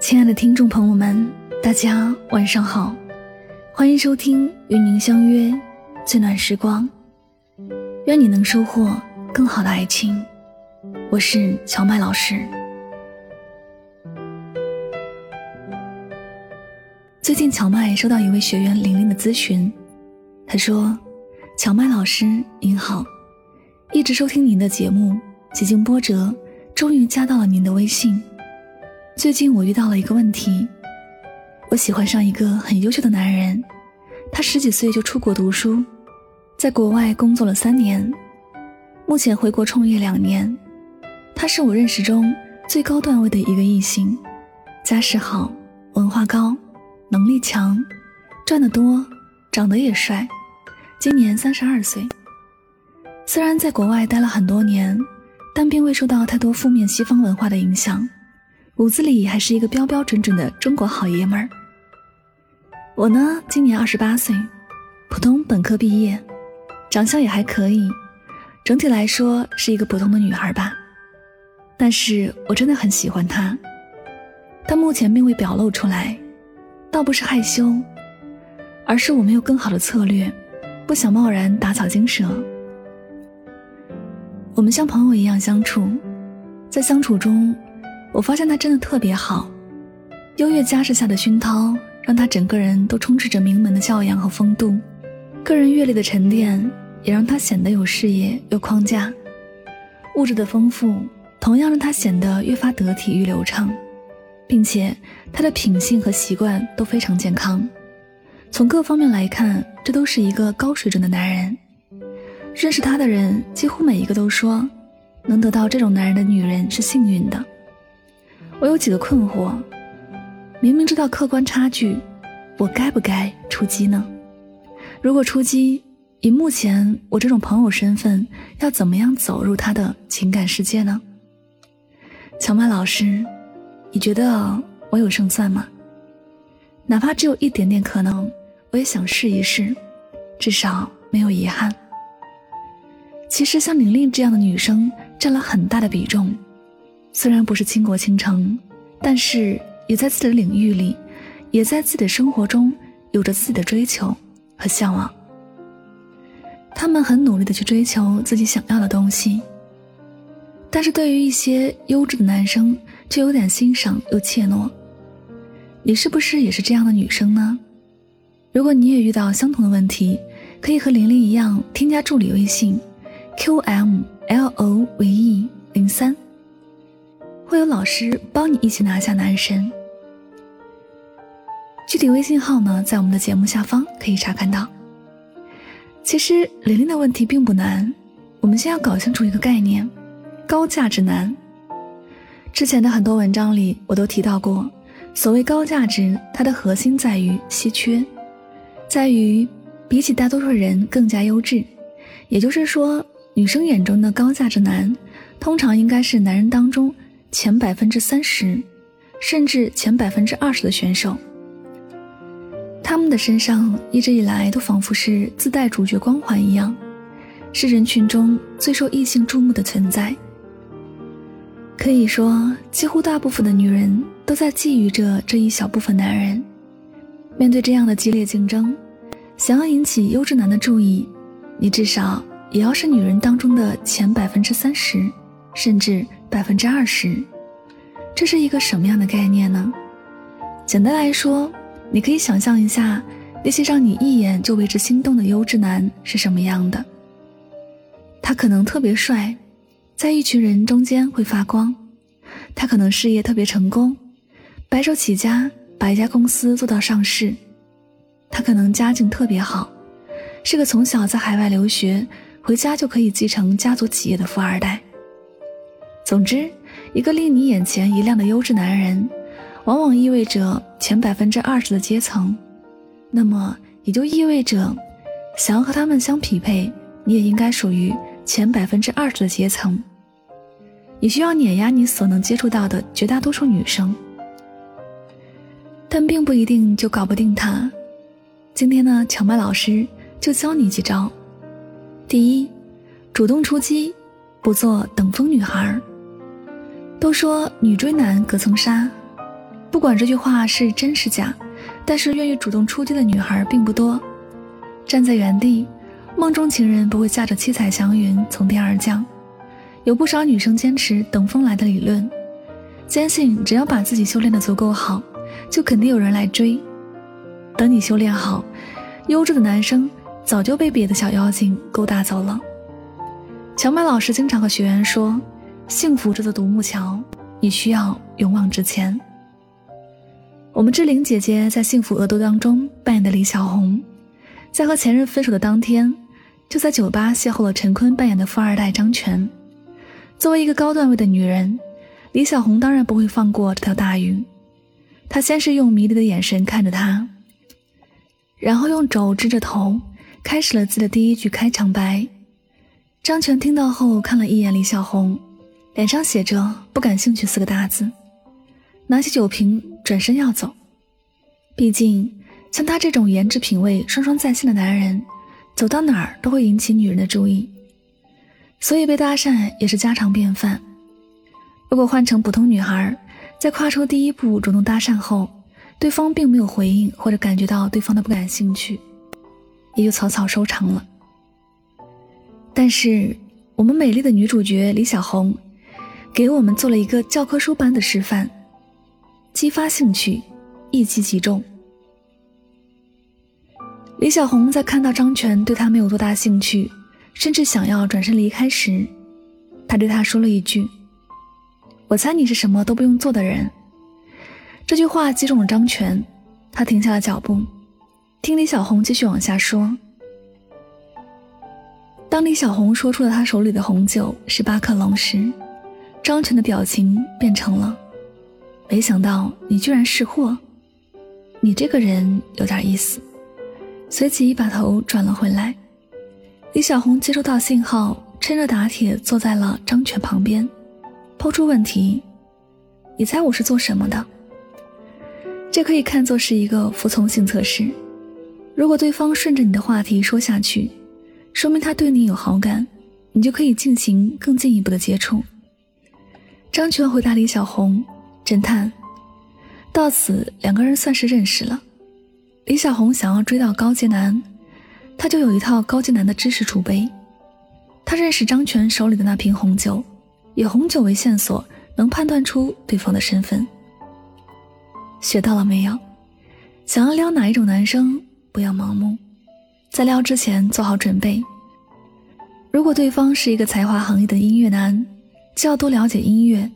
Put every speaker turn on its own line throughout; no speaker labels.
亲爱的听众朋友们，大家晚上好，欢迎收听与您相约最暖时光，愿你能收获更好的爱情。我是乔麦老师。最近乔麦收到一位学员玲玲的咨询，她说：“乔麦老师您好，一直收听您的节目，几经波折，终于加到了您的微信。”最近我遇到了一个问题，我喜欢上一个很优秀的男人，他十几岁就出国读书，在国外工作了三年，目前回国创业两年。他是我认识中最高段位的一个异性，家世好，文化高，能力强，赚得多，长得也帅，今年三十二岁。虽然在国外待了很多年，但并未受到太多负面西方文化的影响。骨子里还是一个标标准准的中国好爷们儿。我呢，今年二十八岁，普通本科毕业，长相也还可以，整体来说是一个普通的女孩吧。但是我真的很喜欢他，但目前并未表露出来，倒不是害羞，而是我没有更好的策略，不想贸然打草惊蛇。我们像朋友一样相处，在相处中。我发现他真的特别好，优越家世下的熏陶，让他整个人都充斥着名门的教养和风度，个人阅历的沉淀也让他显得有视野、有框架，物质的丰富同样让他显得越发得体与流畅，并且他的品性和习惯都非常健康，从各方面来看，这都是一个高水准的男人。认识他的人几乎每一个都说，能得到这种男人的女人是幸运的。我有几个困惑，明明知道客观差距，我该不该出击呢？如果出击，以目前我这种朋友身份，要怎么样走入他的情感世界呢？乔曼老师，你觉得我有胜算吗？哪怕只有一点点可能，我也想试一试，至少没有遗憾。其实像玲玲这样的女生占了很大的比重。虽然不是倾国倾城，但是也在自己的领域里，也在自己的生活中有着自己的追求和向往。他们很努力的去追求自己想要的东西，但是对于一些优质的男生，却有点欣赏又怯懦。你是不是也是这样的女生呢？如果你也遇到相同的问题，可以和玲玲一样添加助理微信 Q M L O V E 零三。会有老师帮你一起拿下男神。具体微信号呢，在我们的节目下方可以查看到。其实玲玲的问题并不难，我们先要搞清楚一个概念：高价值男。之前的很多文章里，我都提到过，所谓高价值，它的核心在于稀缺，在于比起大多数人更加优质。也就是说，女生眼中的高价值男，通常应该是男人当中。前百分之三十，甚至前百分之二十的选手，他们的身上一直以来都仿佛是自带主角光环一样，是人群中最受异性注目的存在。可以说，几乎大部分的女人都在觊觎着这一小部分男人。面对这样的激烈竞争，想要引起优质男的注意，你至少也要是女人当中的前百分之三十，甚至。百分之二十，这是一个什么样的概念呢？简单来说，你可以想象一下，那些让你一眼就为之心动的优质男是什么样的。他可能特别帅，在一群人中间会发光；他可能事业特别成功，白手起家把一家公司做到上市；他可能家境特别好，是个从小在海外留学，回家就可以继承家族企业的富二代。总之，一个令你眼前一亮的优质男人，往往意味着前百分之二十的阶层，那么也就意味着，想要和他们相匹配，你也应该属于前百分之二十的阶层。你需要碾压你所能接触到的绝大多数女生，但并不一定就搞不定他。今天呢，荞麦老师就教你几招。第一，主动出击。不做等风女孩。都说女追男隔层纱，不管这句话是真是假，但是愿意主动出击的女孩并不多。站在原地，梦中情人不会驾着七彩祥云从天而降。有不少女生坚持等风来的理论，坚信只要把自己修炼的足够好，就肯定有人来追。等你修炼好，优质的男生早就被别的小妖精勾搭走了。乔麦老师经常和学员说。幸福这座独木桥，你需要勇往直前。我们志玲姐姐在《幸福额度》当中扮演的李小红，在和前任分手的当天，就在酒吧邂逅了陈坤扮演的富二代张全。作为一个高段位的女人，李小红当然不会放过这条大鱼。她先是用迷离的眼神看着他，然后用肘支着头，开始了自的第一句开场白。张全听到后看了一眼李小红。脸上写着“不感兴趣”四个大字，拿起酒瓶转身要走。毕竟，像他这种颜值品味双双在线的男人，走到哪儿都会引起女人的注意，所以被搭讪也是家常便饭。如果换成普通女孩，在跨出第一步主动搭讪后，对方并没有回应或者感觉到对方的不感兴趣，也就草草收场了。但是，我们美丽的女主角李小红。给我们做了一个教科书般的示范，激发兴趣，一击即中。李小红在看到张全对她没有多大兴趣，甚至想要转身离开时，她对他说了一句：“我猜你是什么都不用做的人。”这句话击中了张全，他停下了脚步，听李小红继续往下说。当李小红说出了她手里的红酒是巴克隆时，张全的表情变成了，没想到你居然识货，你这个人有点意思。随即把头转了回来。李小红接收到信号，趁热打铁坐在了张全旁边，抛出问题：“你猜我是做什么的？”这可以看作是一个服从性测试。如果对方顺着你的话题说下去，说明他对你有好感，你就可以进行更进一步的接触。张全回答李小红：“侦探，到此两个人算是认识了。李小红想要追到高阶男，他就有一套高阶男的知识储备。他认识张全手里的那瓶红酒，以红酒为线索，能判断出对方的身份。学到了没有？想要撩哪一种男生，不要盲目，在撩之前做好准备。如果对方是一个才华横溢的音乐男。”就要多了解音乐。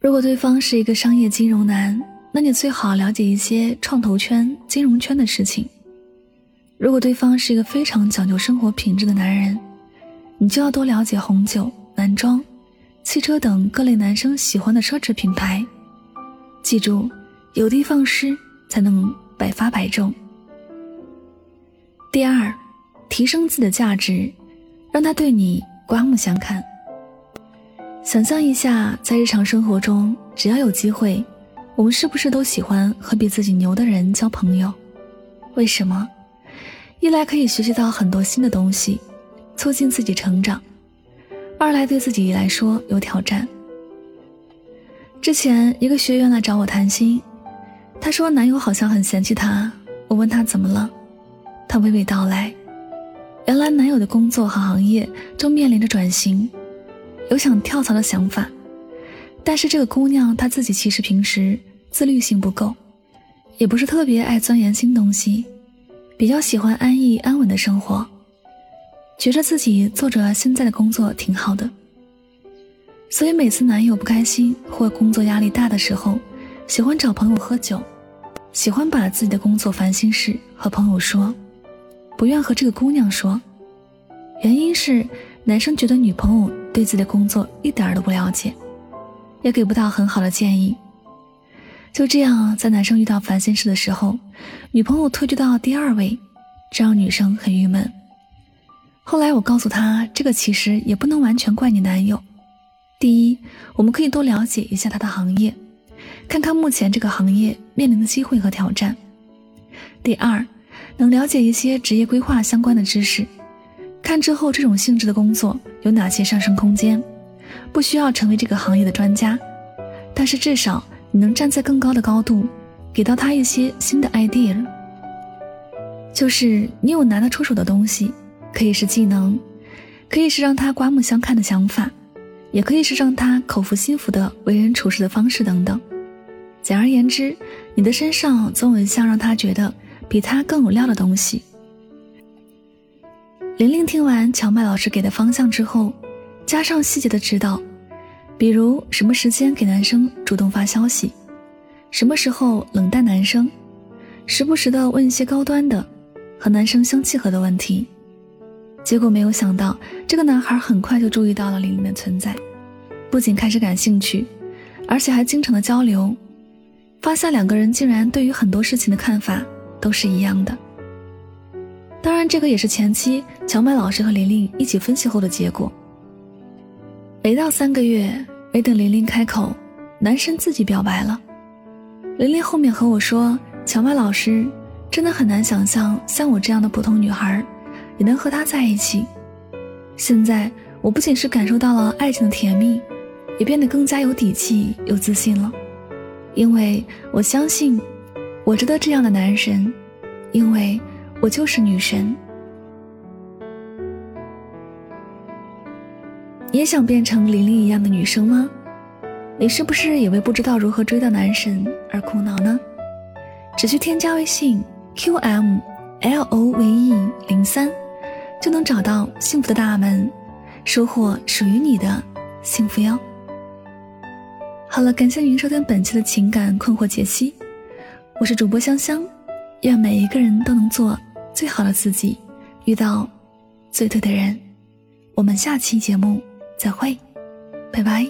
如果对方是一个商业金融男，那你最好了解一些创投圈、金融圈的事情。如果对方是一个非常讲究生活品质的男人，你就要多了解红酒、男装、汽车等各类男生喜欢的奢侈品牌。记住，有的放矢才能百发百中。第二，提升自己的价值，让他对你刮目相看。想象一下，在日常生活中，只要有机会，我们是不是都喜欢和比自己牛的人交朋友？为什么？一来可以学习到很多新的东西，促进自己成长；二来对自己来说有挑战。之前一个学员来找我谈心，她说男友好像很嫌弃她。我问她怎么了，她娓娓道来：原来男友的工作和行业正面临着转型。有想跳槽的想法，但是这个姑娘她自己其实平时自律性不够，也不是特别爱钻研新东西，比较喜欢安逸安稳的生活，觉着自己做着现在的工作挺好的。所以每次男友不开心或工作压力大的时候，喜欢找朋友喝酒，喜欢把自己的工作烦心事和朋友说，不愿和这个姑娘说，原因是男生觉得女朋友。对自己的工作一点都不了解，也给不到很好的建议。就这样，在男生遇到烦心事的时候，女朋友退居到第二位，这让女生很郁闷。后来我告诉她，这个其实也不能完全怪你男友。第一，我们可以多了解一下他的行业，看看目前这个行业面临的机会和挑战。第二，能了解一些职业规划相关的知识。看之后这种性质的工作有哪些上升空间。不需要成为这个行业的专家，但是至少你能站在更高的高度，给到他一些新的 idea。就是你有拿得出手的东西，可以是技能，可以是让他刮目相看的想法，也可以是让他口服心服的为人处事的方式等等。简而言之，你的身上总有一项让他觉得比他更有料的东西。玲玲听完荞麦老师给的方向之后。加上细节的指导，比如什么时间给男生主动发消息，什么时候冷淡男生，时不时的问一些高端的和男生相契合的问题。结果没有想到，这个男孩很快就注意到了玲玲的存在，不仅开始感兴趣，而且还经常的交流，发现两个人竟然对于很多事情的看法都是一样的。当然，这个也是前期乔麦老师和玲玲一起分析后的结果。没到三个月，没等玲玲开口，男生自己表白了。玲玲后面和我说：“乔麦老师真的很难想象，像我这样的普通女孩，也能和他在一起。现在我不仅是感受到了爱情的甜蜜，也变得更加有底气、有自信了。因为我相信，我值得这样的男神，因为我就是女神。”也想变成玲玲一样的女生吗？你是不是也为不知道如何追到男神而苦恼呢？只需添加微信 q m l o v e 零三，就能找到幸福的大门，收获属于你的幸福哟。好了，感谢您收听本期的情感困惑解析，我是主播香香，愿每一个人都能做最好的自己，遇到最对的人。我们下期节目。再会，拜拜。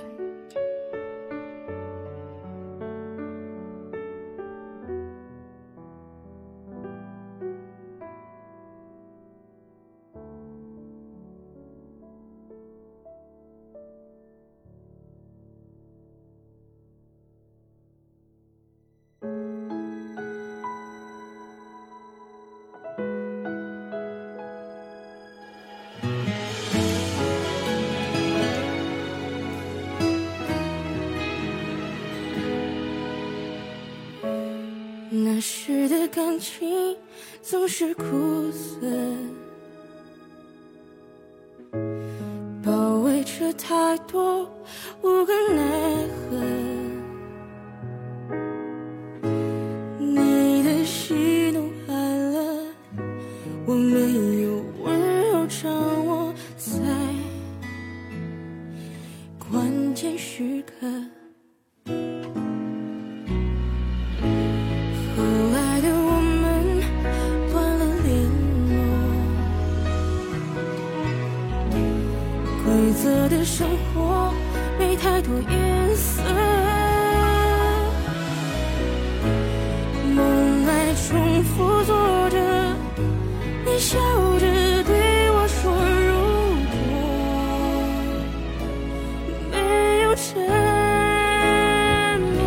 情总是苦涩，包围着太多多颜色，梦来重复做着，你笑着对我说，如果没有承诺，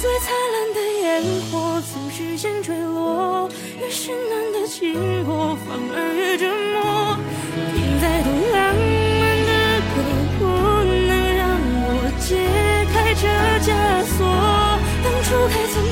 最灿烂的烟火总是先坠落，越绚烂的经过不该存。